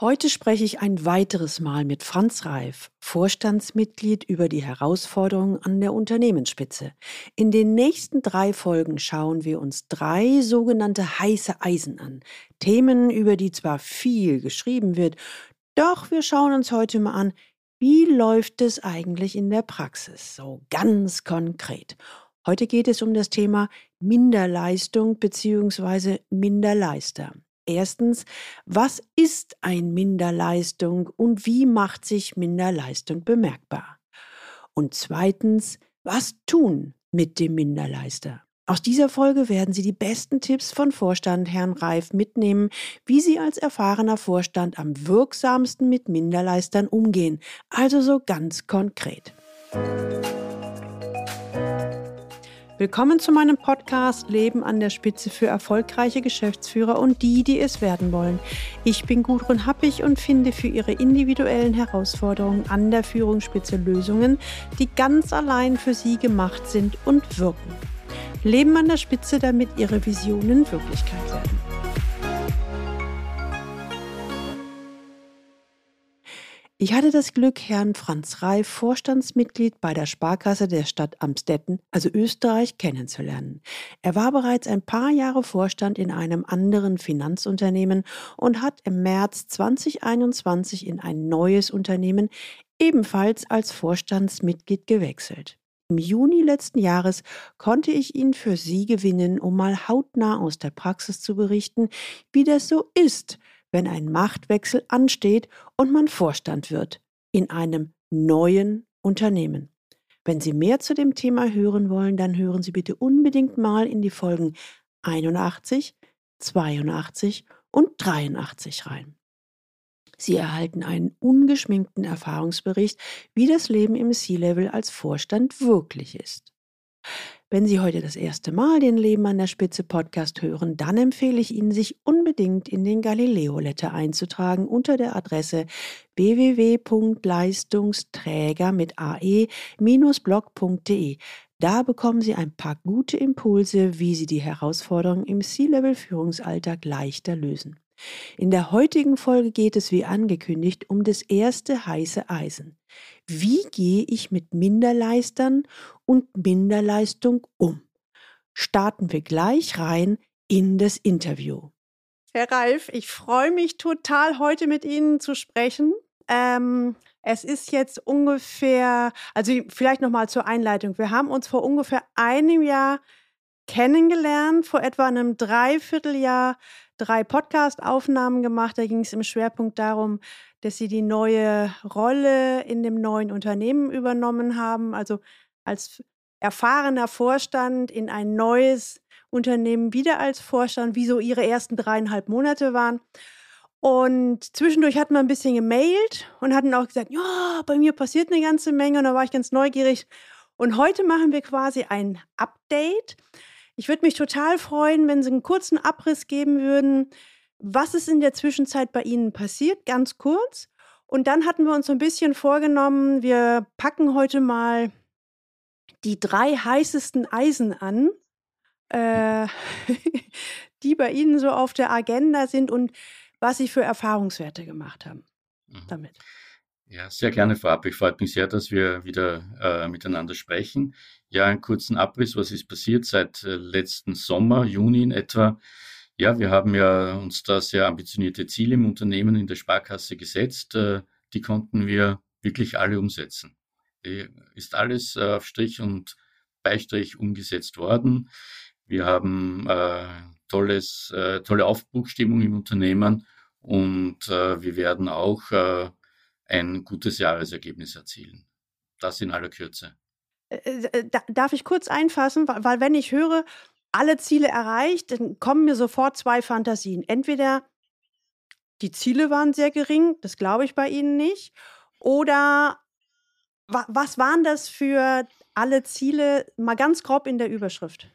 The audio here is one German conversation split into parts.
Heute spreche ich ein weiteres Mal mit Franz Reif, Vorstandsmitglied, über die Herausforderungen an der Unternehmensspitze. In den nächsten drei Folgen schauen wir uns drei sogenannte heiße Eisen an. Themen, über die zwar viel geschrieben wird, doch wir schauen uns heute mal an, wie läuft es eigentlich in der Praxis, so ganz konkret. Heute geht es um das Thema Minderleistung bzw. Minderleister. Erstens, was ist ein Minderleistung und wie macht sich Minderleistung bemerkbar? Und zweitens, was tun mit dem Minderleister? Aus dieser Folge werden Sie die besten Tipps von Vorstand Herrn Reif mitnehmen, wie Sie als erfahrener Vorstand am wirksamsten mit Minderleistern umgehen, also so ganz konkret. Willkommen zu meinem Podcast Leben an der Spitze für erfolgreiche Geschäftsführer und die, die es werden wollen. Ich bin Gudrun Happig und finde für Ihre individuellen Herausforderungen an der Führungsspitze Lösungen, die ganz allein für Sie gemacht sind und wirken. Leben an der Spitze, damit Ihre Visionen Wirklichkeit werden. Ich hatte das Glück, Herrn Franz Reif, Vorstandsmitglied bei der Sparkasse der Stadt Amstetten, also Österreich, kennenzulernen. Er war bereits ein paar Jahre Vorstand in einem anderen Finanzunternehmen und hat im März 2021 in ein neues Unternehmen ebenfalls als Vorstandsmitglied gewechselt. Im Juni letzten Jahres konnte ich ihn für Sie gewinnen, um mal hautnah aus der Praxis zu berichten, wie das so ist, wenn ein Machtwechsel ansteht und man Vorstand wird in einem neuen Unternehmen. Wenn Sie mehr zu dem Thema hören wollen, dann hören Sie bitte unbedingt mal in die Folgen 81, 82 und 83 rein. Sie erhalten einen ungeschminkten Erfahrungsbericht, wie das Leben im C-Level als Vorstand wirklich ist. Wenn Sie heute das erste Mal den Leben an der Spitze Podcast hören, dann empfehle ich Ihnen, sich unbedingt in den Galileo Letter einzutragen unter der Adresse www.leistungsträger mit ae-blog.de. Da bekommen Sie ein paar gute Impulse, wie Sie die Herausforderungen im C-Level Führungsalltag leichter lösen. In der heutigen Folge geht es, wie angekündigt, um das erste heiße Eisen. Wie gehe ich mit Minderleistern und Minderleistung um? Starten wir gleich rein in das Interview. Herr Ralf, ich freue mich total, heute mit Ihnen zu sprechen. Ähm, es ist jetzt ungefähr, also vielleicht nochmal zur Einleitung. Wir haben uns vor ungefähr einem Jahr kennengelernt, vor etwa einem Dreivierteljahr drei Podcast-Aufnahmen gemacht. Da ging es im Schwerpunkt darum, dass sie die neue Rolle in dem neuen Unternehmen übernommen haben. Also als erfahrener Vorstand in ein neues Unternehmen wieder als Vorstand, wie so ihre ersten dreieinhalb Monate waren. Und zwischendurch hatten wir ein bisschen gemailt und hatten auch gesagt, ja, bei mir passiert eine ganze Menge und da war ich ganz neugierig. Und heute machen wir quasi ein Update. Ich würde mich total freuen, wenn Sie einen kurzen Abriss geben würden, was ist in der Zwischenzeit bei Ihnen passiert, ganz kurz. Und dann hatten wir uns so ein bisschen vorgenommen, wir packen heute mal die drei heißesten Eisen an, äh, die bei Ihnen so auf der Agenda sind und was Sie für Erfahrungswerte gemacht haben mhm. damit. Ja, sehr gerne vorab. Ich freue mich sehr, dass wir wieder äh, miteinander sprechen. Ja, einen kurzen Abriss, was ist passiert seit äh, letzten Sommer, Juni in etwa. Ja, wir haben ja uns da sehr ambitionierte Ziele im Unternehmen in der Sparkasse gesetzt. Äh, die konnten wir wirklich alle umsetzen. Ist alles äh, auf Strich und Beistrich umgesetzt worden. Wir haben äh, tolles, äh, tolle Aufbruchstimmung im Unternehmen und äh, wir werden auch ein gutes Jahresergebnis erzielen. Das in aller Kürze. Äh, äh, darf ich kurz einfassen? Weil wenn ich höre, alle Ziele erreicht, dann kommen mir sofort zwei Fantasien. Entweder die Ziele waren sehr gering, das glaube ich bei Ihnen nicht, oder was waren das für alle Ziele, mal ganz grob in der Überschrift?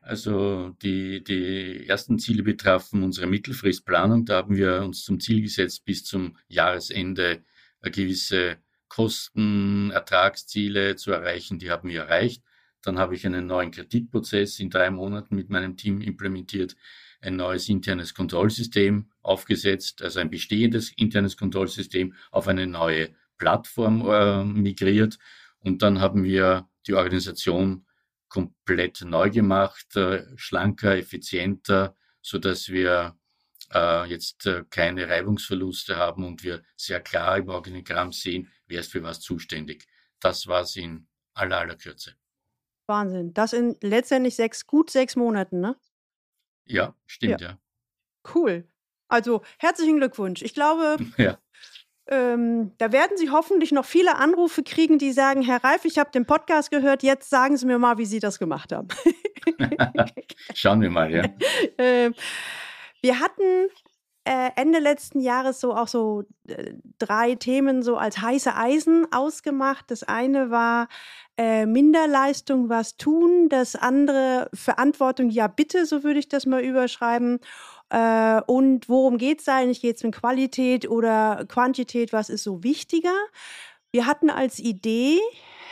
Also die, die ersten Ziele betrafen unsere Mittelfristplanung. Da haben wir uns zum Ziel gesetzt, bis zum Jahresende gewisse Kosten, Ertragsziele zu erreichen. Die haben wir erreicht. Dann habe ich einen neuen Kreditprozess in drei Monaten mit meinem Team implementiert. ein neues internes Kontrollsystem aufgesetzt, also ein bestehendes internes Kontrollsystem auf eine neue Plattform äh, migriert. Und dann haben wir die Organisation komplett neu gemacht, äh, schlanker, effizienter, so dass wir äh, jetzt äh, keine Reibungsverluste haben und wir sehr klar im Organigramm sehen, wer ist für was zuständig. Das war es in aller, aller Kürze. Wahnsinn. Das in letztendlich sechs, gut sechs Monaten, ne? Ja, stimmt, ja. ja. Cool. Also herzlichen Glückwunsch. Ich glaube, ja. ähm, da werden Sie hoffentlich noch viele Anrufe kriegen, die sagen, Herr Reif, ich habe den Podcast gehört, jetzt sagen Sie mir mal, wie Sie das gemacht haben. Schauen wir mal, ja. ähm, wir hatten Ende letzten Jahres so auch so äh, drei Themen so als heiße Eisen ausgemacht. Das eine war äh, Minderleistung, was tun. Das andere Verantwortung, ja bitte, so würde ich das mal überschreiben. Äh, und worum geht es eigentlich? Geht es um Qualität oder Quantität? Was ist so wichtiger? Wir hatten als Idee,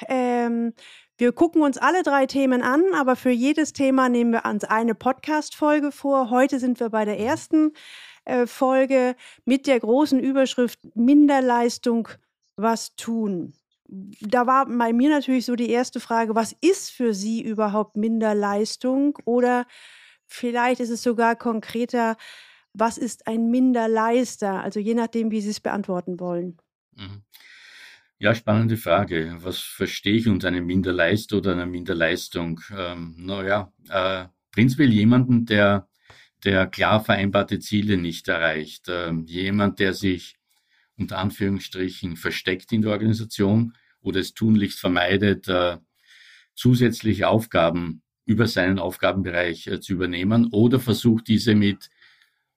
ähm, wir gucken uns alle drei Themen an, aber für jedes Thema nehmen wir uns eine Podcast-Folge vor. Heute sind wir bei der ersten äh, Folge mit der großen Überschrift Minderleistung, was tun. Da war bei mir natürlich so die erste Frage, was ist für Sie überhaupt Minderleistung? Oder vielleicht ist es sogar konkreter, was ist ein Minderleister? Also je nachdem, wie Sie es beantworten wollen. Mhm. Ja, spannende Frage. Was verstehe ich unter einem Minderleist oder einer Minderleistung? Ähm, naja, äh, prinzipiell jemanden, der, der klar vereinbarte Ziele nicht erreicht. Ähm, jemand, der sich unter Anführungsstrichen versteckt in der Organisation oder es tunlichst vermeidet, äh, zusätzliche Aufgaben über seinen Aufgabenbereich äh, zu übernehmen oder versucht, diese mit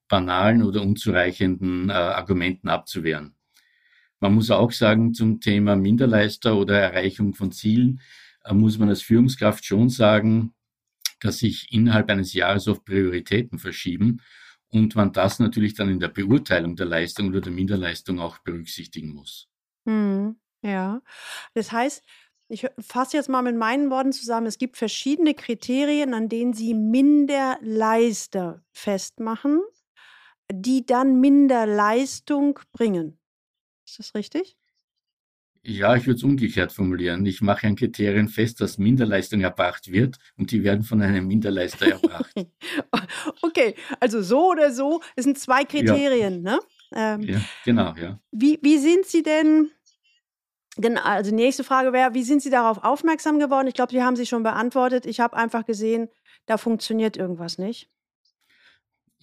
banalen oder unzureichenden äh, Argumenten abzuwehren. Man muss auch sagen, zum Thema Minderleister oder Erreichung von Zielen muss man als Führungskraft schon sagen, dass sich innerhalb eines Jahres oft Prioritäten verschieben und man das natürlich dann in der Beurteilung der Leistung oder der Minderleistung auch berücksichtigen muss. Hm, ja, das heißt, ich fasse jetzt mal mit meinen Worten zusammen, es gibt verschiedene Kriterien, an denen Sie Minderleister festmachen, die dann Minderleistung bringen. Ist das richtig? Ja, ich würde es umgekehrt formulieren. Ich mache an Kriterien fest, dass Minderleistung erbracht wird und die werden von einem Minderleister erbracht. okay, also so oder so, es sind zwei Kriterien, ja. ne? Ähm, ja, genau, ja. Wie, wie sind Sie denn, genau, also die nächste Frage wäre, wie sind Sie darauf aufmerksam geworden? Ich glaube, Sie haben sie schon beantwortet. Ich habe einfach gesehen, da funktioniert irgendwas nicht.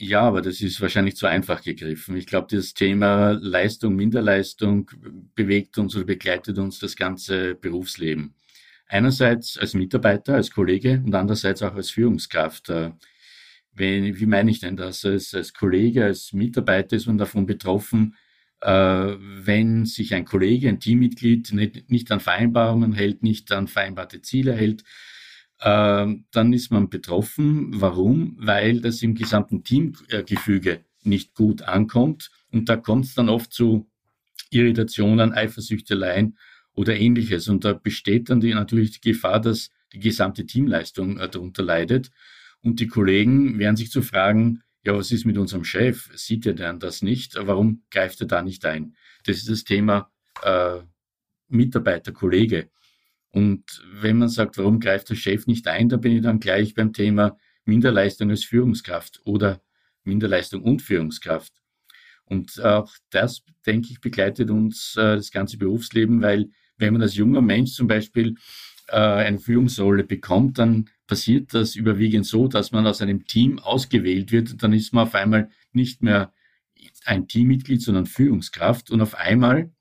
Ja, aber das ist wahrscheinlich zu einfach gegriffen. Ich glaube, das Thema Leistung, Minderleistung bewegt uns oder begleitet uns das ganze Berufsleben. Einerseits als Mitarbeiter, als Kollege und andererseits auch als Führungskraft. Äh, wenn, wie meine ich denn das? Als, als Kollege, als Mitarbeiter ist man davon betroffen, äh, wenn sich ein Kollege, ein Teammitglied nicht, nicht an Vereinbarungen hält, nicht an vereinbarte Ziele hält, dann ist man betroffen. Warum? Weil das im gesamten Teamgefüge nicht gut ankommt. Und da kommt es dann oft zu Irritationen, Eifersüchteleien oder ähnliches. Und da besteht dann die, natürlich die Gefahr, dass die gesamte Teamleistung äh, darunter leidet. Und die Kollegen werden sich zu fragen, ja, was ist mit unserem Chef? Sieht er denn das nicht? Warum greift er da nicht ein? Das ist das Thema äh, Mitarbeiter, Kollege. Und wenn man sagt, warum greift der Chef nicht ein, da bin ich dann gleich beim Thema Minderleistung als Führungskraft oder Minderleistung und Führungskraft. Und auch das, denke ich, begleitet uns äh, das ganze Berufsleben, weil wenn man als junger Mensch zum Beispiel äh, eine Führungsrolle bekommt, dann passiert das überwiegend so, dass man aus einem Team ausgewählt wird. Dann ist man auf einmal nicht mehr ein Teammitglied, sondern Führungskraft. Und auf einmal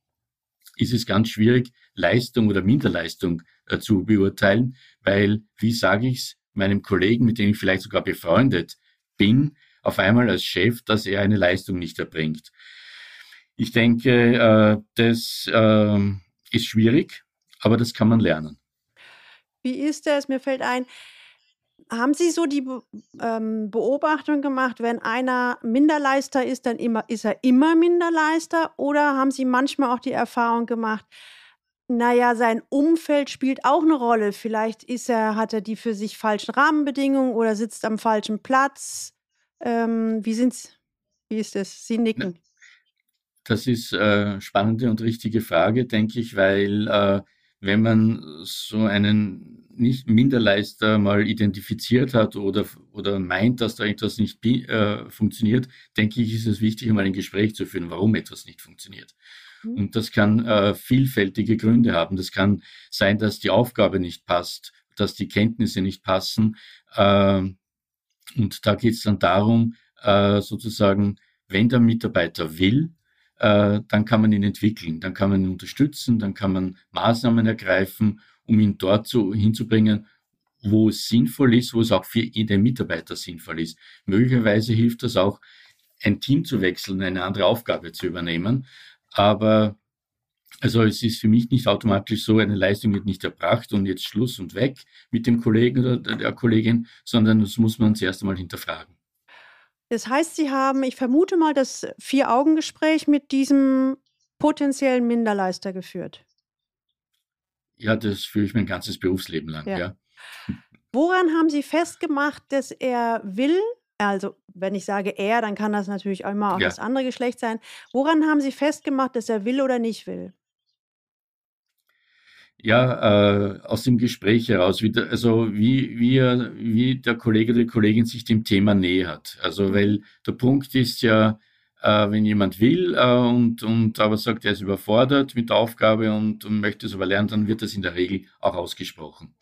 ist es ganz schwierig, Leistung oder Minderleistung äh, zu beurteilen, weil, wie sage ich es meinem Kollegen, mit dem ich vielleicht sogar befreundet bin, auf einmal als Chef, dass er eine Leistung nicht erbringt. Ich denke, äh, das äh, ist schwierig, aber das kann man lernen. Wie ist das? Mir fällt ein, haben Sie so die ähm, Beobachtung gemacht, wenn einer Minderleister ist, dann immer, ist er immer Minderleister? Oder haben Sie manchmal auch die Erfahrung gemacht, naja, sein Umfeld spielt auch eine Rolle. Vielleicht ist er, hat er die für sich falschen Rahmenbedingungen oder sitzt am falschen Platz. Ähm, wie sind's? Wie ist das? Sie nicken. Das ist eine spannende und richtige Frage, denke ich, weil äh, wenn man so einen nicht Minderleister mal identifiziert hat oder, oder meint, dass da etwas nicht äh, funktioniert, denke ich, ist es wichtig, mal ein Gespräch zu führen, warum etwas nicht funktioniert. Mhm. Und das kann äh, vielfältige Gründe haben. Das kann sein, dass die Aufgabe nicht passt, dass die Kenntnisse nicht passen. Äh, und da geht es dann darum, äh, sozusagen, wenn der Mitarbeiter will, äh, dann kann man ihn entwickeln, dann kann man ihn unterstützen, dann kann man Maßnahmen ergreifen, um ihn dort so hinzubringen, wo es sinnvoll ist, wo es auch für den Mitarbeiter sinnvoll ist. Möglicherweise hilft das auch, ein Team zu wechseln, eine andere Aufgabe zu übernehmen. Aber also es ist für mich nicht automatisch so, eine Leistung wird nicht erbracht und jetzt Schluss und weg mit dem Kollegen oder der Kollegin, sondern das muss man zuerst einmal hinterfragen. Das heißt, Sie haben, ich vermute mal, das Vier-Augen-Gespräch mit diesem potenziellen Minderleister geführt. Ja, das führe ich mein ganzes Berufsleben lang, ja. ja. Woran haben Sie festgemacht, dass er will? Also, wenn ich sage er, dann kann das natürlich auch immer auch ja. das andere Geschlecht sein. Woran haben Sie festgemacht, dass er will oder nicht will? Ja, äh, aus dem Gespräch heraus, wie der, also wie, wie, wie der Kollege oder die Kollegin sich dem Thema nähert. Also, weil der Punkt ist ja, äh, wenn jemand will äh, und, und aber sagt, er ist überfordert mit der Aufgabe und, und möchte es aber lernen, dann wird das in der Regel auch ausgesprochen.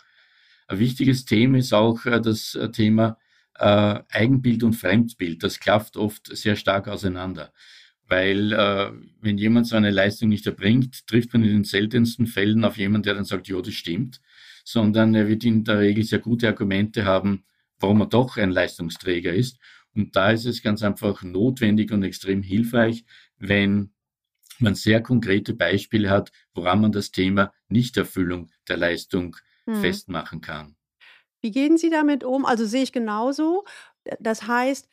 Ein wichtiges Thema ist auch äh, das äh, Thema äh, Eigenbild und Fremdbild. Das klafft oft sehr stark auseinander weil äh, wenn jemand so eine Leistung nicht erbringt, trifft man in den seltensten Fällen auf jemanden, der dann sagt, ja, das stimmt, sondern er wird in der Regel sehr gute Argumente haben, warum er doch ein Leistungsträger ist. Und da ist es ganz einfach notwendig und extrem hilfreich, wenn man sehr konkrete Beispiele hat, woran man das Thema Nichterfüllung der Leistung hm. festmachen kann. Wie gehen Sie damit um? Also sehe ich genauso. Das heißt,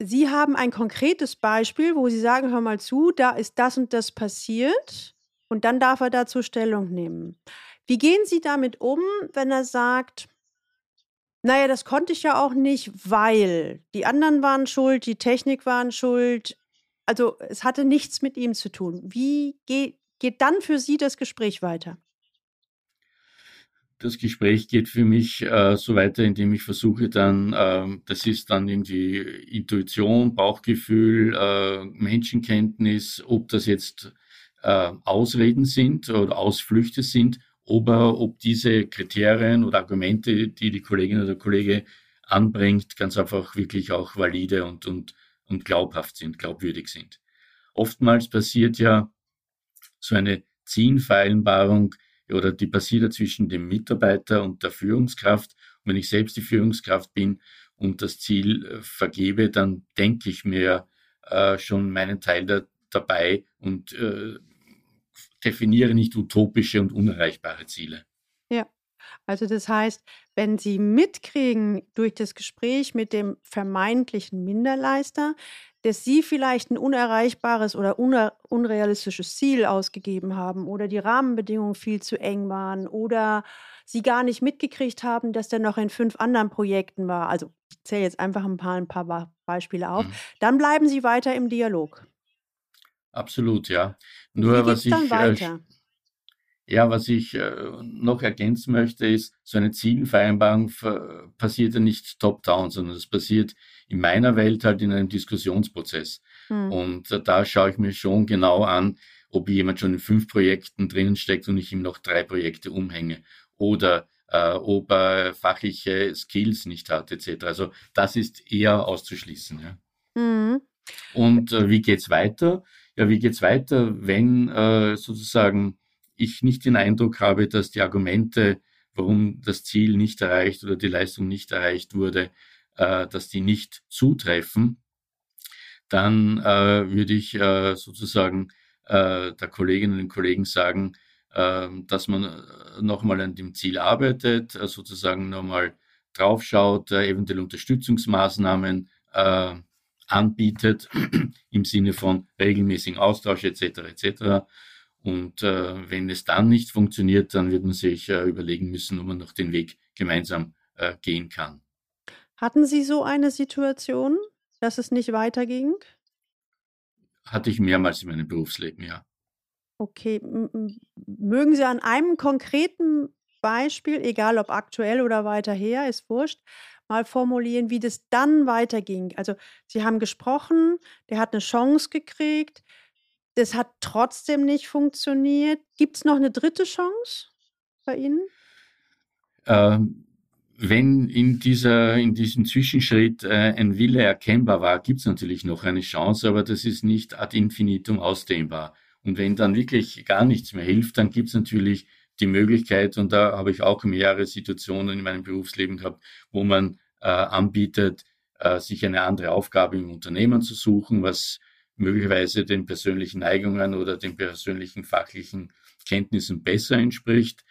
Sie haben ein konkretes Beispiel, wo Sie sagen: „Hör mal zu, da ist das und das passiert“, und dann darf er dazu Stellung nehmen. Wie gehen Sie damit um, wenn er sagt: „Na ja, das konnte ich ja auch nicht, weil die anderen waren schuld, die Technik waren schuld.“ Also, es hatte nichts mit ihm zu tun. Wie ge geht dann für Sie das Gespräch weiter? Das Gespräch geht für mich äh, so weiter, indem ich versuche dann, äh, das ist dann irgendwie Intuition, Bauchgefühl, äh, Menschenkenntnis, ob das jetzt äh, Ausreden sind oder Ausflüchte sind, oder ob diese Kriterien oder Argumente, die die Kollegin oder der Kollege anbringt, ganz einfach wirklich auch valide und, und, und glaubhaft sind, glaubwürdig sind. Oftmals passiert ja so eine Zielvereinbarung, oder die passiert zwischen dem Mitarbeiter und der Führungskraft. Und wenn ich selbst die Führungskraft bin und das Ziel äh, vergebe, dann denke ich mir äh, schon meinen Teil da, dabei und äh, definiere nicht utopische und unerreichbare Ziele. Ja, also das heißt, wenn Sie mitkriegen durch das Gespräch mit dem vermeintlichen Minderleister, dass Sie vielleicht ein unerreichbares oder unrealistisches Ziel ausgegeben haben oder die Rahmenbedingungen viel zu eng waren oder Sie gar nicht mitgekriegt haben, dass der noch in fünf anderen Projekten war. Also, ich zähle jetzt einfach ein paar ein paar Beispiele auf. Mhm. Dann bleiben Sie weiter im Dialog. Absolut, ja. Nur was ich, dann äh? Ja, was ich äh, noch ergänzen möchte, ist, so eine Zielvereinbarung passiert ja nicht top-down, sondern es passiert in meiner Welt halt in einem Diskussionsprozess. Mhm. Und äh, da schaue ich mir schon genau an, ob jemand schon in fünf Projekten drinnen steckt und ich ihm noch drei Projekte umhänge. Oder äh, ob er fachliche Skills nicht hat, etc. Also das ist eher auszuschließen. Ja. Mhm. Und äh, wie geht's weiter? Ja, wie geht's weiter, wenn äh, sozusagen ich nicht den Eindruck habe, dass die Argumente, warum das Ziel nicht erreicht oder die Leistung nicht erreicht wurde, äh, dass die nicht zutreffen, dann äh, würde ich äh, sozusagen äh, der Kolleginnen und Kollegen sagen, äh, dass man äh, nochmal an dem Ziel arbeitet, sozusagen nochmal draufschaut, eventuell Unterstützungsmaßnahmen anbietet im Sinne von regelmäßigen Austausch etc. etc. Und äh, wenn es dann nicht funktioniert, dann wird man sich äh, überlegen müssen, ob man noch den Weg gemeinsam äh, gehen kann. Hatten Sie so eine Situation, dass es nicht weiterging? Hatte ich mehrmals in meinem Berufsleben, ja. Okay. mögen Sie an einem konkreten Beispiel, egal ob aktuell oder weiter her, ist wurscht, mal formulieren, wie das dann weiterging? Also, Sie haben gesprochen, der hat eine Chance gekriegt, das hat trotzdem nicht funktioniert. Gibt es noch eine dritte Chance bei Ihnen? Ähm wenn in, dieser, in diesem Zwischenschritt äh, ein Wille erkennbar war, gibt es natürlich noch eine Chance, aber das ist nicht ad infinitum ausdehnbar. Und wenn dann wirklich gar nichts mehr hilft, dann gibt es natürlich die Möglichkeit, und da habe ich auch mehrere Situationen in meinem Berufsleben gehabt, wo man äh, anbietet, äh, sich eine andere Aufgabe im Unternehmen zu suchen, was möglicherweise den persönlichen Neigungen oder den persönlichen fachlichen Kenntnissen besser entspricht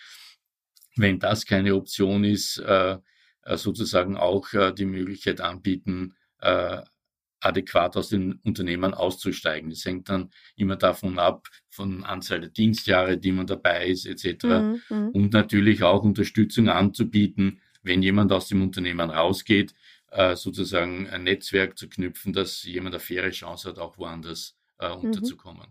wenn das keine Option ist, äh, äh, sozusagen auch äh, die Möglichkeit anbieten, adäquat aus den Unternehmen auszusteigen. Das hängt dann immer davon ab, von Anzahl der Dienstjahre, die man dabei ist, etc. Mhm, mhm, und natürlich auch Unterstützung anzubieten, wenn jemand aus dem Unternehmen rausgeht, sozusagen ein Netzwerk zu knüpfen, dass jemand eine faire Chance hat, auch woanders mhm. unterzukommen.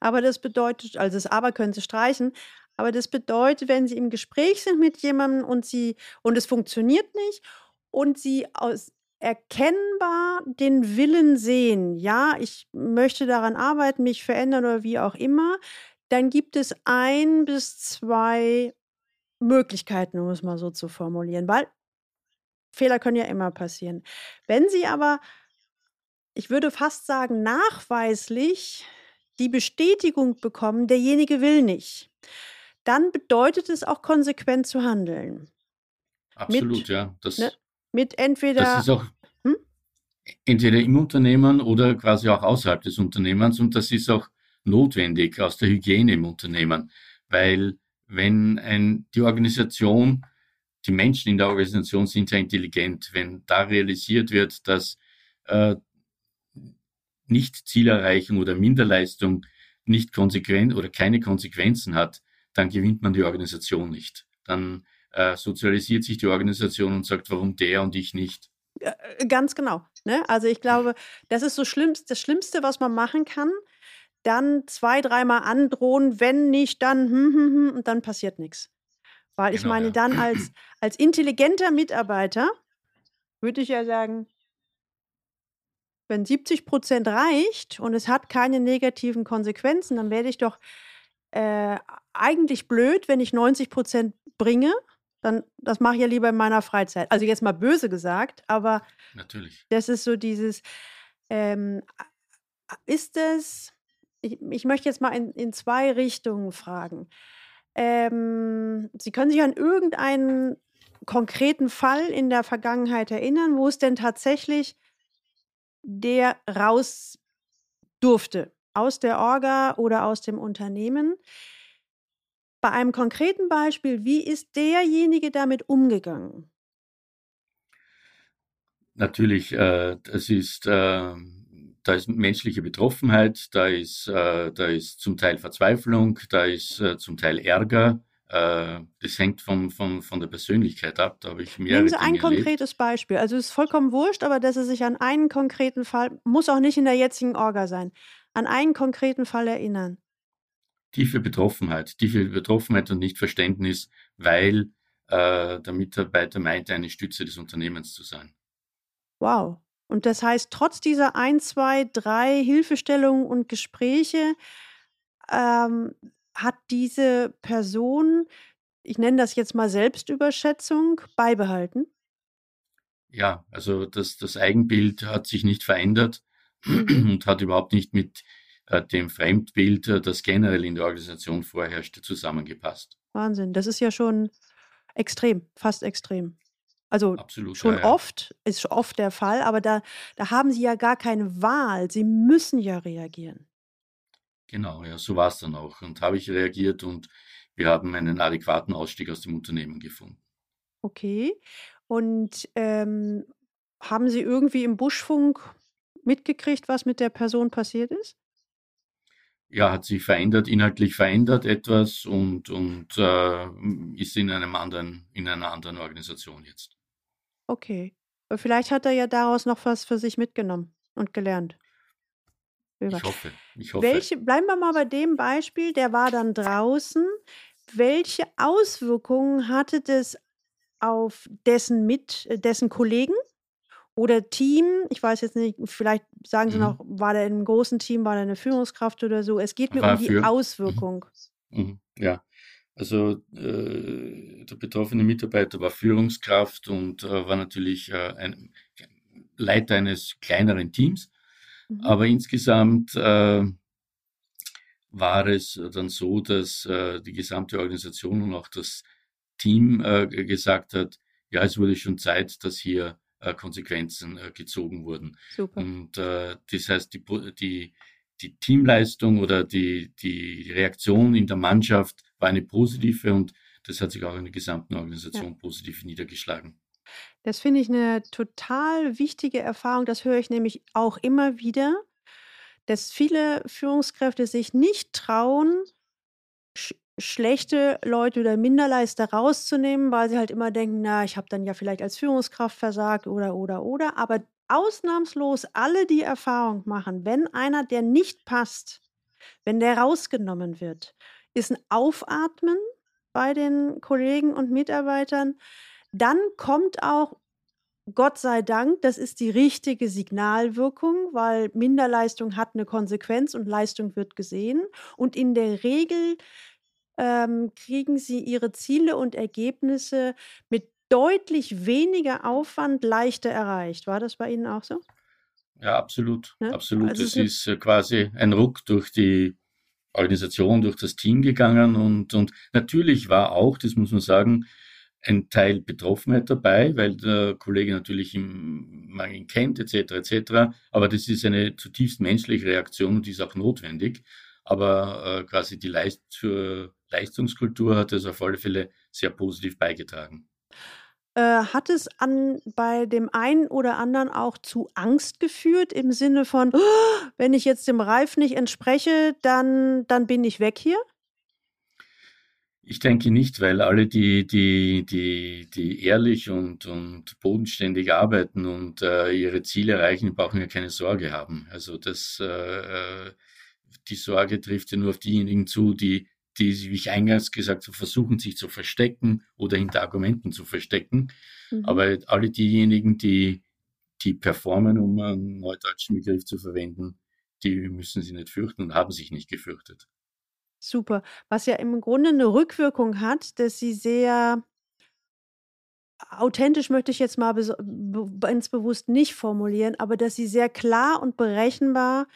Aber das bedeutet, also das Aber können Sie streichen, aber das bedeutet, wenn Sie im Gespräch sind mit jemandem und Sie und es funktioniert nicht und Sie aus erkennbar den Willen sehen, ja, ich möchte daran arbeiten, mich verändern oder wie auch immer, dann gibt es ein bis zwei Möglichkeiten, um es mal so zu formulieren, weil Fehler können ja immer passieren. Wenn Sie aber, ich würde fast sagen, nachweislich die Bestätigung bekommen, derjenige will nicht, dann bedeutet es auch konsequent zu handeln. Absolut, mit, ja. Das, ne, mit entweder. Das ist auch hm? entweder im Unternehmen oder quasi auch außerhalb des Unternehmens und das ist auch notwendig aus der Hygiene im Unternehmen, weil wenn ein, die Organisation, die Menschen in der Organisation sind ja intelligent, wenn da realisiert wird, dass äh, nicht Zielerreichung oder Minderleistung nicht konsequent oder keine Konsequenzen hat, dann gewinnt man die Organisation nicht. Dann äh, sozialisiert sich die Organisation und sagt, warum der und ich nicht. Äh, ganz genau. Ne? Also ich glaube, das ist so schlimm, das Schlimmste, was man machen kann. Dann zwei, dreimal androhen, wenn nicht, dann hm, hm, hm, und dann passiert nichts. Weil ich genau, meine, ja. dann als, als intelligenter Mitarbeiter würde ich ja sagen, wenn 70 Prozent reicht und es hat keine negativen Konsequenzen, dann werde ich doch äh, eigentlich blöd, wenn ich 90 Prozent bringe. Dann, das mache ich ja lieber in meiner Freizeit. Also jetzt mal böse gesagt, aber Natürlich. das ist so dieses, ähm, ist es, ich, ich, möchte jetzt mal in, in zwei Richtungen fragen. Ähm, Sie können sich an irgendeinen konkreten Fall in der Vergangenheit erinnern, wo es denn tatsächlich der raus durfte aus der Orga oder aus dem Unternehmen. Bei einem konkreten Beispiel, wie ist derjenige damit umgegangen? Natürlich, äh, das ist, äh, da ist menschliche Betroffenheit, da ist, äh, da ist zum Teil Verzweiflung, da ist äh, zum Teil Ärger. Äh, das hängt von, von, von der Persönlichkeit ab. Da habe ich mehrere Nehmen Sie ein Dinge konkretes erlebt. Beispiel. Also es ist vollkommen wurscht, aber dass er sich an einen konkreten Fall, muss auch nicht in der jetzigen Orga sein, an einen konkreten Fall erinnern? Tiefe Betroffenheit, tiefe Betroffenheit und nicht Verständnis, weil äh, der Mitarbeiter meinte, eine Stütze des Unternehmens zu sein. Wow. Und das heißt, trotz dieser ein, zwei, drei Hilfestellungen und Gespräche ähm, hat diese Person, ich nenne das jetzt mal Selbstüberschätzung, beibehalten? Ja, also das, das Eigenbild hat sich nicht verändert. und hat überhaupt nicht mit äh, dem Fremdbild, äh, das generell in der Organisation vorherrschte, zusammengepasst. Wahnsinn, das ist ja schon extrem, fast extrem. Also Absolut, schon ja, ja. oft, ist oft der Fall, aber da, da haben Sie ja gar keine Wahl. Sie müssen ja reagieren. Genau, ja, so war es dann auch. Und habe ich reagiert und wir haben einen adäquaten Ausstieg aus dem Unternehmen gefunden. Okay. Und ähm, haben Sie irgendwie im Buschfunk mitgekriegt, was mit der Person passiert ist? Ja, hat sich verändert, inhaltlich verändert etwas und, und äh, ist in einem anderen, in einer anderen Organisation jetzt. Okay. Vielleicht hat er ja daraus noch was für sich mitgenommen und gelernt. Ich hoffe, ich hoffe. Welche, bleiben wir mal bei dem Beispiel, der war dann draußen. Welche Auswirkungen hatte das auf dessen mit, dessen Kollegen oder Team? Ich weiß jetzt nicht, vielleicht sagen Sie Mhm. noch, war der in einem großen Team, war der eine Führungskraft oder so? Es geht mir um War die für. Mhm. Auswirkung. Mhm. Ja, also äh, der betroffene Mitarbeiter war Führungskraft und äh, war natürlich äh, ein Leiter eines kleineren Teams. Mhm. Aber insgesamt äh, war es dann so, dass äh, die gesamte Organisation und auch das Team äh, gesagt hat, ja, es wurde schon Zeit, dass hier Konsequenzen gezogen wurden. Super. Und das heißt, die, die, die Teamleistung oder die, die Reaktion in der Mannschaft war eine positive und das hat sich auch in der gesamten Organisation positiv niedergeschlagen. Das finde ich eine total wichtige Erfahrung. Das höre ich nämlich auch immer wieder, dass viele Führungskräfte sich nicht trauen, sch schlechte Leute oder Minderleister rauszunehmen, weil sie halt immer denken, na, ich habe dann ja vielleicht als Führungskraft versagt oder oder oder. Aber ausnahmslos alle die Erfahrung machen, wenn einer, der nicht passt, wenn der rausgenommen wird, ist ein Aufatmen bei den Kollegen und Mitarbeitern. Dann kommt auch Gott sei Dank, das ist die richtige Signalwirkung, weil Minderleistung hat eine Konsequenz und Leistung wird gesehen. Und in der Regel ähm, kriegen sie ihre Ziele und Ergebnisse mit deutlich weniger Aufwand leichter erreicht. War das bei Ihnen auch so? Ja, absolut, Ne? absolut. Also es ist äh, quasi ein Ruck durch die Organisation, durch das Team gegangen und, und natürlich war auch, das muss man sagen, ein Teil Betroffenheit dabei, weil der Kollege natürlich im, man ihn kennt, etc., etc. Aber das ist eine zutiefst menschliche Reaktion und die ist auch notwendig. Aber äh, quasi die Leist Leistungskultur hat es auf alle Fälle sehr positiv beigetragen. Äh, hat es an bei dem einen oder anderen auch zu Angst geführt im Sinne von, "Oh, wenn ich jetzt dem Ralf nicht entspreche, dann, dann bin ich weg hier? Ich denke nicht, weil alle, die, die, die, die ehrlich und, und bodenständig arbeiten und äh, ihre Ziele erreichen, brauchen ja keine Sorge haben. Also das, äh, äh, die Sorge trifft ja nur auf diejenigen zu, die, die, wie ich eingangs gesagt habe, versuchen, sich zu verstecken oder hinter Argumenten zu verstecken. Mhm. Aber alle diejenigen, die, die performen, um einen neudeutschen Begriff zu verwenden, die müssen sich nicht fürchten und haben sich nicht gefürchtet. Super. Was ja im Grunde eine Rückwirkung hat, dass sie sehr authentisch möchte ich jetzt mal be ganz bewusst nicht formulieren, aber dass sie sehr klar und berechenbar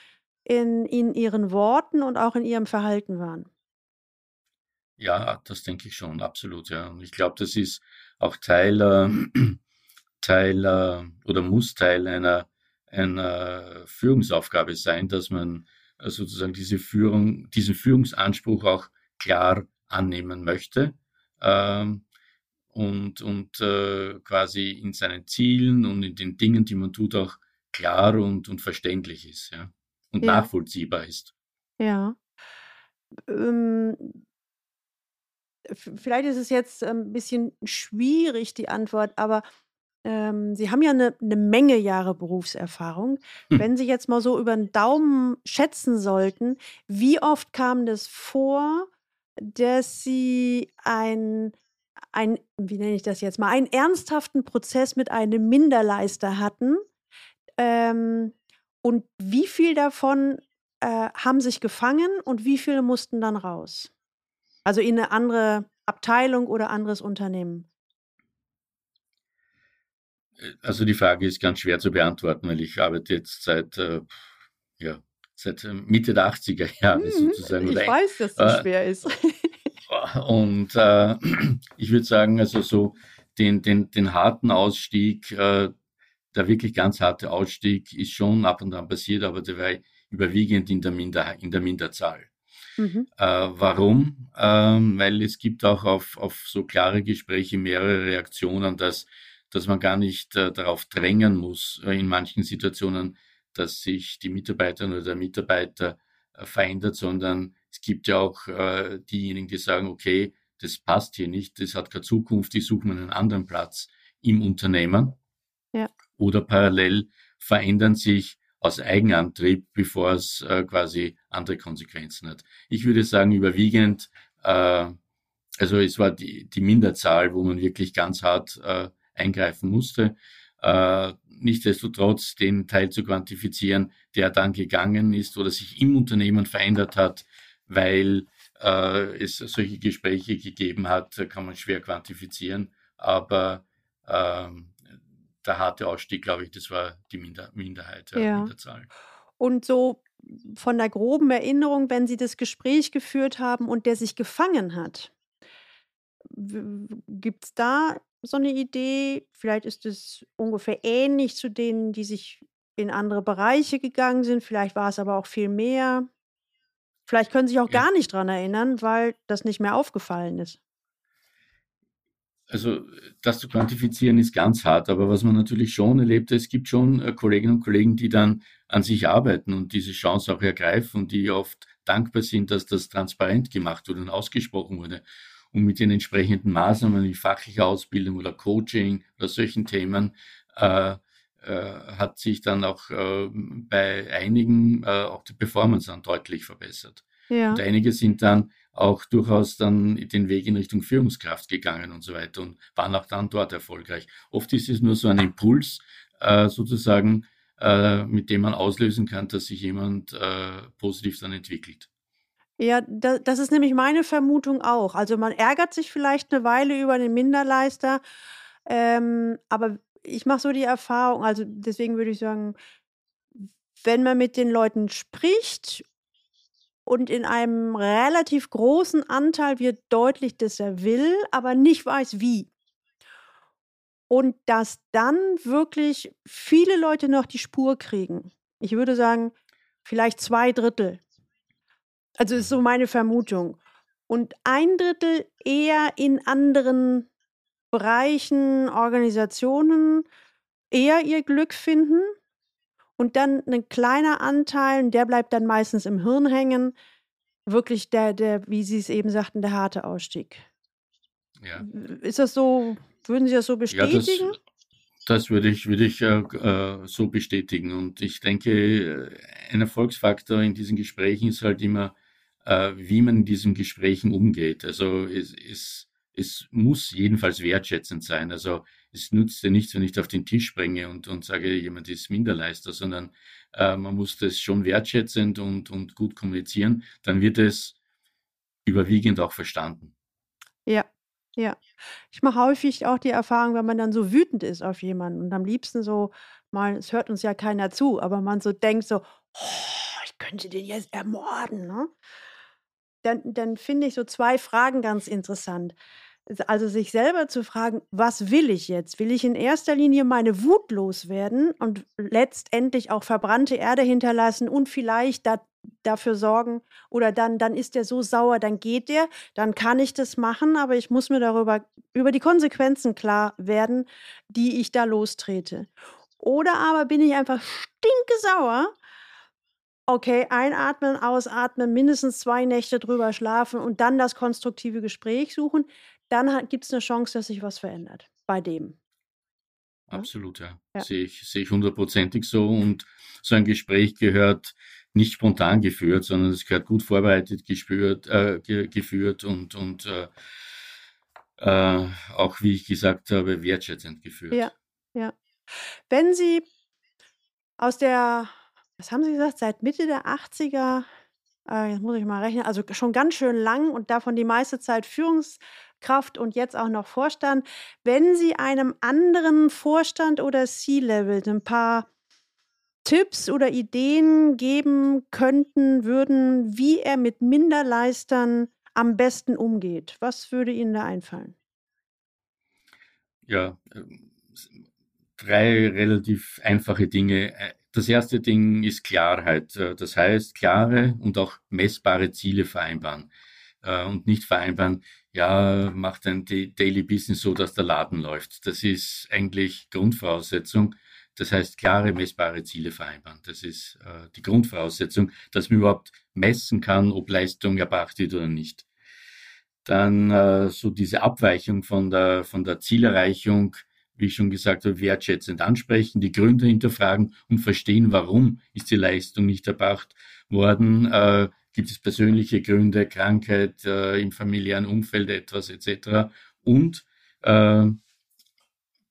in in ihren Worten und auch in ihrem Verhalten waren. Ja, das denke ich schon, absolut, ja. Und ich glaube, das ist auch Teil, äh, Teil äh, oder muss Teil einer, einer Führungsaufgabe sein, dass man äh, sozusagen diese Führung, diesen Führungsanspruch auch klar annehmen möchte ähm, und, und äh, quasi in seinen Zielen und in den Dingen, die man tut, auch klar und, und verständlich ist, ja. Und Ja. nachvollziehbar ist. Ja. Ähm vielleicht ist es jetzt ein ähm, bisschen schwierig, die Antwort, aber, ähm, Sie haben ja eine 'ne Menge Jahre Berufserfahrung. Hm. Wenn Sie jetzt mal so über den Daumen schätzen sollten, wie oft kam das vor, dass Sie ein ein wie nenne ich das jetzt mal, einen ernsthaften Prozess mit einem Minderleister hatten? Ähm, und wie viel davon, äh, haben sich gefangen und wie viele mussten dann raus? Also in eine andere Abteilung oder anderes Unternehmen? Äh, Also die Frage ist ganz schwer zu beantworten, weil ich arbeite jetzt seit, äh, ja, seit äh, Mitte der 80er Jahre Mhm, sozusagen. ich weiß, dass das äh, schwer ist. und äh, ich würde sagen, also so den, den, den harten Ausstieg, äh, der wirklich ganz harte Ausstieg ist schon ab und an passiert, aber der war überwiegend in der, Minder, in der Minderzahl. Mhm. Äh, warum? Ähm, weil es gibt auch auf, auf so klare Gespräche mehrere Reaktionen, dass, dass man gar nicht äh, darauf drängen muss, äh, in manchen Situationen, dass sich die Mitarbeiterin oder der Mitarbeiter äh, verändert, sondern es gibt ja auch äh, diejenigen, die sagen, okay, das passt hier nicht, das hat keine Zukunft, ich suche mir einen anderen Platz im Unternehmen. Ja. oder parallel verändern sich aus Eigenantrieb, bevor es äh, quasi andere Konsequenzen hat. Ich würde sagen, überwiegend, äh, also es war die, die Minderzahl, wo man wirklich ganz hart äh, eingreifen musste. Äh, nichtsdestotrotz den Teil zu quantifizieren, der dann gegangen ist oder sich im Unternehmen verändert hat, weil äh, es solche Gespräche gegeben hat, kann man schwer quantifizieren. Aber ähm, der harte Ausstieg, glaube ich, das war die Minder Minderheit, ja, ja. Minderzahl. Und so von der groben Erinnerung, wenn Sie das Gespräch geführt haben und der sich gefangen hat, gibt es da so eine Idee? Vielleicht ist es ungefähr ähnlich zu denen, die sich in andere Bereiche gegangen sind. Vielleicht war es aber auch viel mehr. Vielleicht können Sie sich auch ja. gar nicht dran erinnern, weil das nicht mehr aufgefallen ist. Also das zu quantifizieren ist ganz hart, aber was man natürlich schon erlebt, es gibt schon äh, Kolleginnen und Kollegen, die dann an sich arbeiten und diese Chance auch ergreifen und die oft dankbar sind, dass das transparent gemacht wurde und ausgesprochen wurde. Und mit den entsprechenden Maßnahmen wie fachliche Ausbildung oder Coaching oder solchen Themen äh, äh, hat sich dann auch äh, bei einigen äh, auch die Performance dann deutlich verbessert. Ja. Und einige sind dann auch durchaus dann den Weg in Richtung Führungskraft gegangen und so weiter und waren auch dann dort erfolgreich. Oft ist es nur so ein Impuls äh, sozusagen, äh, mit dem man auslösen kann, dass sich jemand äh, positiv dann entwickelt. Ja, da, das ist nämlich meine Vermutung auch. Also man ärgert sich vielleicht eine Weile über den Minderleister, ähm, aber ich mache so die Erfahrung, also deswegen würde ich sagen, wenn man mit den Leuten spricht und in einem relativ großen Anteil wird deutlich, dass er will, aber nicht weiß wie. Und dass dann wirklich viele Leute noch die Spur kriegen. Ich würde sagen, vielleicht zwei Drittel. Also ist so meine Vermutung. Und ein Drittel eher in anderen Bereichen, Organisationen eher ihr Glück finden und dann ein kleiner Anteil, der bleibt dann meistens im Hirn hängen, wirklich der, der, wie Sie es eben sagten, der harte Ausstieg. Ja. Ist das so, würden Sie das so bestätigen? Ja, das, das, würde ich, würde ich äh, äh, so bestätigen. Und ich denke, äh, ein Erfolgsfaktor in diesen Gesprächen ist halt immer, äh, wie man in diesen Gesprächen umgeht. Also es, es, es muss jedenfalls wertschätzend sein. Also es nutzt ja nichts, wenn ich auf den Tisch bringe und, und sage, jemand ist Minderleister, sondern äh, man muss das schon wertschätzend und, und gut kommunizieren. Dann wird es überwiegend auch verstanden. Ja, ja. Ich mache häufig auch die Erfahrung, wenn man dann so wütend ist auf jemanden und am liebsten so mal, es hört uns ja keiner zu, aber man so denkt so, oh, ich könnte den jetzt ermorden, ne? Dann, dann finde ich so zwei Fragen ganz interessant. Also sich selber zu fragen, was will ich jetzt? Will ich in erster Linie meine Wut loswerden und letztendlich auch verbrannte Erde hinterlassen und vielleicht da, dafür sorgen oder dann, dann ist der so sauer, dann geht der, dann kann ich das machen, aber ich muss mir darüber, über die Konsequenzen klar werden, die ich da lostrete. Oder aber bin ich einfach stinkesauer Okay, einatmen, ausatmen, mindestens zwei Nächte drüber schlafen und dann das konstruktive Gespräch suchen dann gibt es eine Chance, dass sich was verändert bei dem. Absolut, ja. ja. Sehe ich, sehe ich hundertprozentig so. Und so ein Gespräch gehört nicht spontan geführt, sondern es gehört gut vorbereitet gespürt, äh, ge geführt und, und äh, äh, auch, wie ich gesagt habe, wertschätzend geführt. Ja, ja. Wenn Sie aus der, was haben Sie gesagt, seit Mitte der 80er, äh, jetzt muss ich mal rechnen, also schon ganz schön lang und davon die meiste Zeit Führungs- Kraft und jetzt auch noch Vorstand. Wenn Sie einem anderen Vorstand oder C-Level ein paar Tipps oder Ideen geben könnten, würden, wie er mit Minderleistern am besten umgeht, was würde Ihnen da einfallen? Ja, ähm, drei relativ einfache Dinge. Äh, das erste Ding ist Klarheit. Äh, das heißt, klare und auch messbare Ziele vereinbaren äh, und nicht vereinbaren, ja, macht ein Daily Business so, dass der Laden läuft. Das ist eigentlich Grundvoraussetzung. Das heißt, klare, messbare Ziele vereinbaren. Das ist äh, die Grundvoraussetzung, dass man überhaupt messen kann, ob Leistung erbracht wird oder nicht. Dann äh, so diese Abweichung von der, von der Zielerreichung wie ich schon gesagt habe, wertschätzend ansprechen, die Gründe hinterfragen und verstehen, warum ist die Leistung nicht erbracht worden. Äh, gibt es persönliche Gründe, Krankheit, äh, im familiären Umfeld etwas etc. Und äh,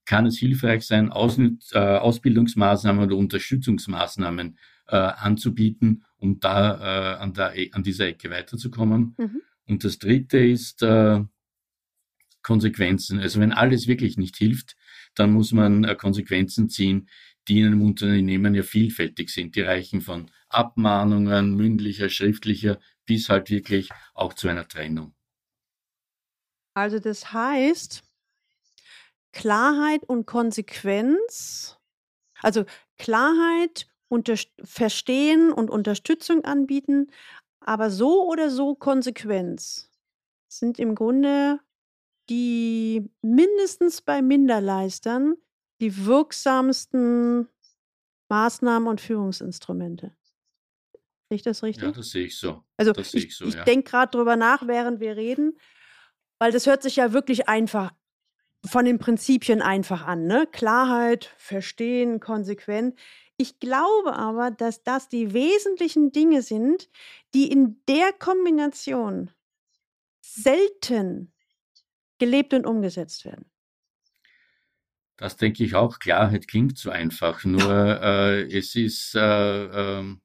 kann es hilfreich sein, Aus, äh, Ausbildungsmaßnahmen oder Unterstützungsmaßnahmen äh, anzubieten, um da äh, an, der, e, an dieser Ecke weiterzukommen. Mhm. Und das Dritte ist äh, Konsequenzen. Also wenn alles wirklich nicht hilft, dann muss man Konsequenzen ziehen, die in einem Unternehmen ja vielfältig sind. Die reichen von Abmahnungen, mündlicher, schriftlicher, bis halt wirklich auch zu einer Trennung. Also das heißt, Klarheit und Konsequenz, also Klarheit, Verstehen und Unterstützung anbieten, aber so oder so Konsequenz sind im Grunde die mindestens bei Minderleistern die wirksamsten Maßnahmen und Führungsinstrumente. Sehe ich das richtig? Ja, das sehe ich so. Also ich, ich, so, ich ja. denke gerade drüber nach, während wir reden, weil das hört sich ja wirklich einfach von den Prinzipien einfach an. Ne? Klarheit, Verstehen, konsequent. Ich glaube aber, dass das die wesentlichen Dinge sind, die in der Kombination selten gelebt und umgesetzt werden. Das denke ich auch. Klarheit klingt so einfach. Nur äh, es ist, äh, äh,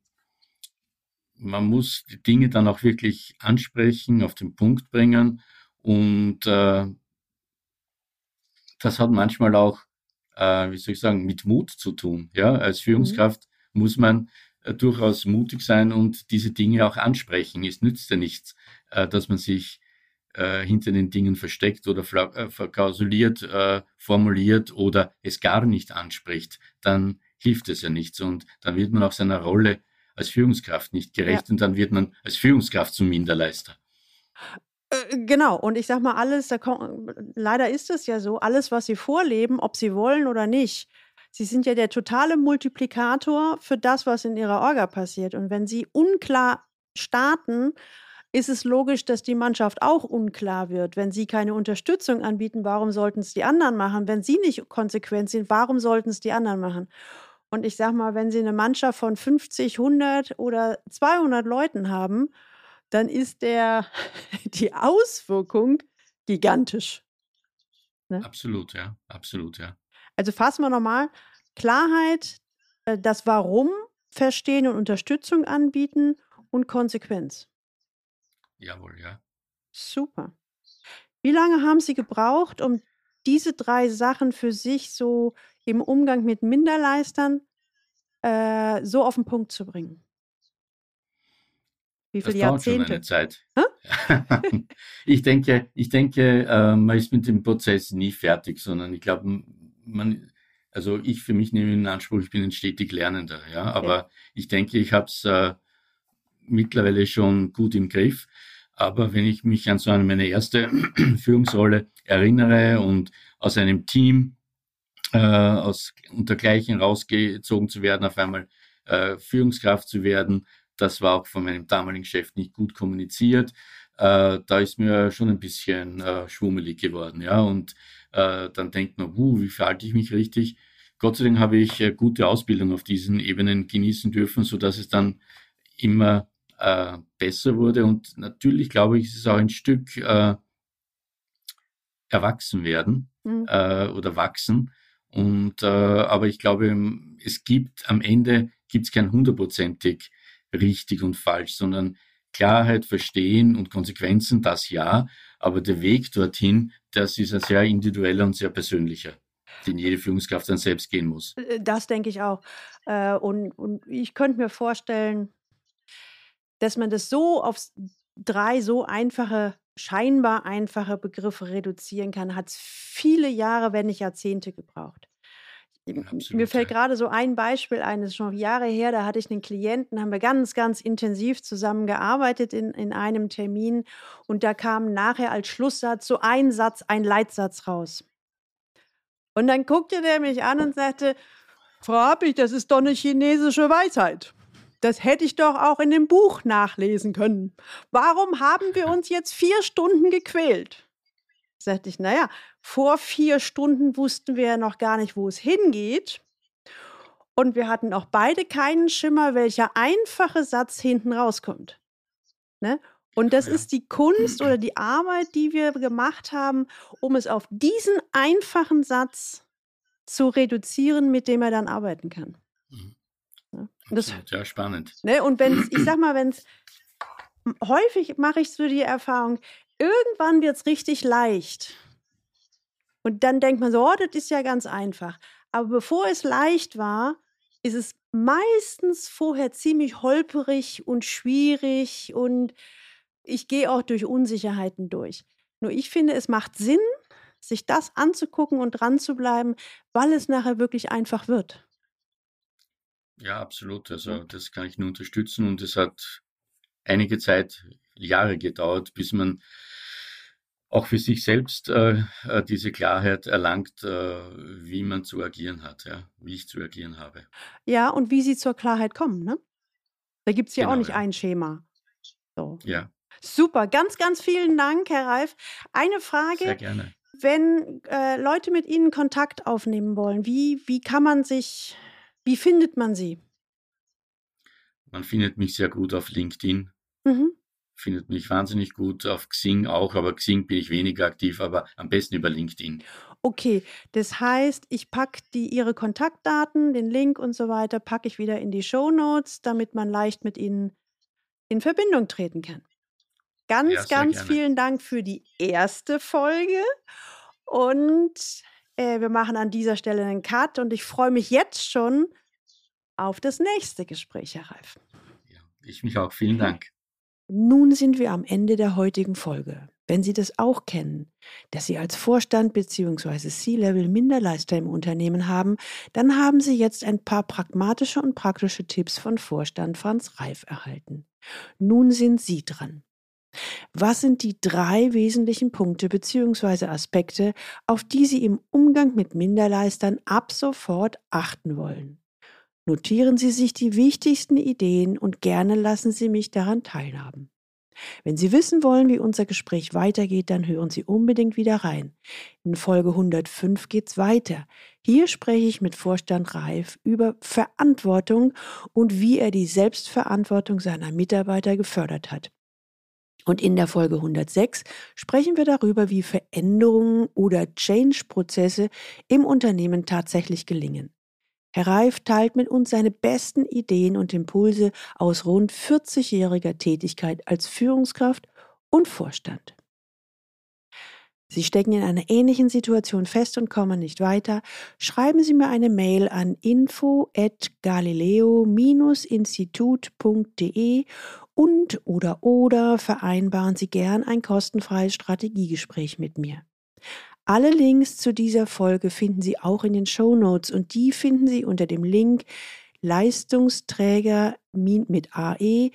man muss die Dinge dann auch wirklich ansprechen, auf den Punkt bringen. Und äh, das hat manchmal auch, äh, wie soll ich sagen, mit Mut zu tun. Ja, als. Führungskraft mhm. muss man äh, durchaus mutig sein und diese Dinge auch ansprechen. Es nützt ja nichts, äh, dass man sich äh, hinter den Dingen versteckt oder äh, verkausuliert, äh, formuliert oder es gar nicht anspricht, dann hilft es ja nichts und dann wird man auch seiner Rolle als Führungskraft nicht gerecht ja. und dann wird man als Führungskraft zum Minderleister. Äh, genau, und ich sag mal, alles, kommt, leider ist es ja so, alles, was sie vorleben, ob sie wollen oder nicht, sie sind ja der totale Multiplikator für das, was in ihrer Orga passiert. Und wenn sie unklar starten, ist es logisch, dass die Mannschaft auch unklar wird. Wenn sie keine Unterstützung anbieten, warum sollten es die anderen machen? Wenn sie nicht konsequent sind, warum sollten es die anderen machen? Und ich sage mal, wenn Sie eine Mannschaft von 50, 100 oder 200 Leuten haben, dann ist der, die Auswirkung gigantisch. Ne? Absolut, ja, absolut, ja. Also fassen wir nochmal. Klarheit, äh, das Warum verstehen und Unterstützung anbieten und Konsequenz. Jawohl, ja. Super. Wie lange haben Sie gebraucht, um diese drei Sachen für sich so im Umgang mit Minderleistern äh, so auf den Punkt zu bringen? Wie viele das Jahrzehnte? Schon eine Zeit. ich denke, ich denke, äh, man ist mit dem Prozess nie fertig, sondern ich glaube, man, also ich für mich nehme in Anspruch, ich bin ein stetig Lernender, ja, aber okay. ich denke, ich habe es äh, mittlerweile schon gut im Griff. Aber wenn ich mich an so eine meine erste Führungsrolle erinnere und aus einem Team äh, aus untergleichen rausgezogen zu werden, auf einmal äh, Führungskraft zu werden, das war auch von meinem damaligen Chef nicht gut kommuniziert. Äh, da ist mir schon ein bisschen äh, schwummelig geworden, ja. Und äh, dann denkt man, uh, wie verhalte ich mich richtig? Gott sei Dank habe ich äh, gute Ausbildung auf diesen Ebenen genießen dürfen, so dass es dann immer äh, besser wurde. Und natürlich glaube ich, ist es auch ein Stück äh, erwachsen werden mhm. äh, oder wachsen. Und äh, aber ich glaube, es gibt am Ende gibt es kein hundertprozentig richtig und falsch, sondern Klarheit, Verstehen und Konsequenzen, das ja, aber der Weg dorthin, das ist ein sehr individueller und sehr persönlicher, den jede Führungskraft dann selbst gehen muss. Äh, das denke ich auch. Äh, und, und ich könnte mir vorstellen, dass man das so auf drei so einfache, scheinbar einfache Begriffe reduzieren kann, hat es viele Jahre, wenn nicht Jahrzehnte gebraucht. Absolut, Mir fällt gerade so ein Beispiel ein, das ist schon Jahre her, da hatte ich einen Klienten, haben wir ganz, ganz intensiv zusammengearbeitet in, in einem Termin und da kam nachher als Schlusssatz so ein Satz, ein Leitsatz raus. Und dann guckte der mich an und sagte, Frau Happig, das ist doch eine chinesische Weisheit. Das hätte ich doch auch in dem Buch nachlesen können. Warum haben wir uns jetzt vier Stunden gequält? Sagte ich, naja, vor vier Stunden wussten wir ja noch gar nicht, wo es hingeht. Und wir hatten auch beide keinen Schimmer, welcher einfache Satz hinten rauskommt. Ne? Und das ja. ist die Kunst oder die Arbeit, die wir gemacht haben, um es auf diesen einfachen Satz zu reduzieren, mit dem er dann arbeiten kann. Ja, das, ja spannend. Ne, und wenn ich sag mal, wenn es häufig mache ich so die Erfahrung, irgendwann wird es richtig leicht. Und dann denkt man so, oh, das ist ja ganz einfach. Aber bevor es leicht war, ist es meistens vorher ziemlich holperig und schwierig und ich gehe auch durch Unsicherheiten durch. Nur ich finde, es macht Sinn, sich das anzugucken und dran zu bleiben, weil es nachher wirklich einfach wird. Ja, absolut. Also das kann ich nur unterstützen und es hat einige Zeit, Jahre gedauert, bis man auch für sich selbst äh, äh, diese Klarheit erlangt, äh, wie man zu agieren hat, ja, wie ich zu agieren habe. Ja, und wie sie zur Klarheit kommen, ne? Da gibt es ja genau, auch nicht ja. ein Schema. So. Ja. Super, ganz, ganz vielen Dank, Herr Reif. Eine Frage. Sehr gerne. Wenn äh, Leute mit Ihnen Kontakt aufnehmen wollen, wie, wie kann man sich, wie findet man Sie? Man findet mich sehr gut auf LinkedIn. Mhm findet mich wahnsinnig gut auf Xing auch, aber Xing bin ich weniger aktiv, aber am besten über LinkedIn. Okay, das heißt, ich packe die Ihre Kontaktdaten, den Link und so weiter, packe ich wieder in die Show Notes, damit man leicht mit Ihnen in Verbindung treten kann. Ganz, ja, ganz gerne. vielen Dank für die erste Folge und äh, wir machen an dieser Stelle einen Cut und ich freue mich jetzt schon auf das nächste Gespräch, Herr Reif. Ja, ich mich auch. Vielen Dank. Nun sind wir am Ende der heutigen Folge. Wenn Sie das auch kennen, dass Sie als Vorstand bzw. C-Level Minderleister im Unternehmen haben, dann haben Sie jetzt ein paar pragmatische und praktische Tipps von Vorstand Franz Reif erhalten. Nun sind Sie dran. Was sind die drei wesentlichen Punkte bzw. Aspekte, auf die Sie im Umgang mit Minderleistern ab sofort achten wollen? Notieren Sie sich die wichtigsten Ideen und gerne lassen Sie mich daran teilhaben. Wenn Sie wissen wollen, wie unser Gespräch weitergeht, dann hören Sie unbedingt wieder rein. In Folge 105 geht's weiter. Hier spreche ich mit Vorstand Reif über Verantwortung und wie er die Selbstverantwortung seiner Mitarbeiter gefördert hat. Und in der Folge 106 sprechen wir darüber, wie Veränderungen oder Change-Prozesse im Unternehmen tatsächlich gelingen. Herr Reif teilt mit uns seine besten Ideen und Impulse aus rund 40-jähriger Tätigkeit als Führungskraft und Vorstand. Sie stecken in einer ähnlichen Situation fest und kommen nicht weiter, schreiben Sie mir eine Mail an info@galileo-institut.de und oder oder vereinbaren Sie gern ein kostenfreies Strategiegespräch mit mir. Alle Links zu dieser Folge finden Sie auch in den Show Notes und die finden Sie unter dem Link Leistungsträger mit ae-blog.de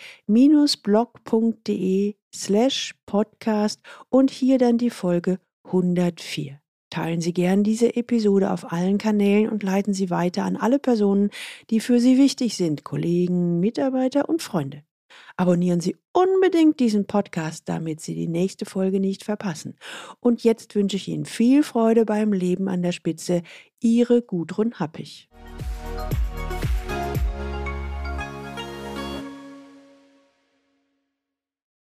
slash podcast und hier dann die Folge 104. Teilen Sie gern diese Episode auf allen Kanälen und leiten Sie weiter an alle Personen, die für Sie wichtig sind, Kollegen, Mitarbeiter und Freunde. Abonnieren Sie unbedingt diesen Podcast, damit Sie die nächste Folge nicht verpassen. Und jetzt wünsche ich Ihnen viel Freude beim Leben an der Spitze. Ihre Gudrun Happig.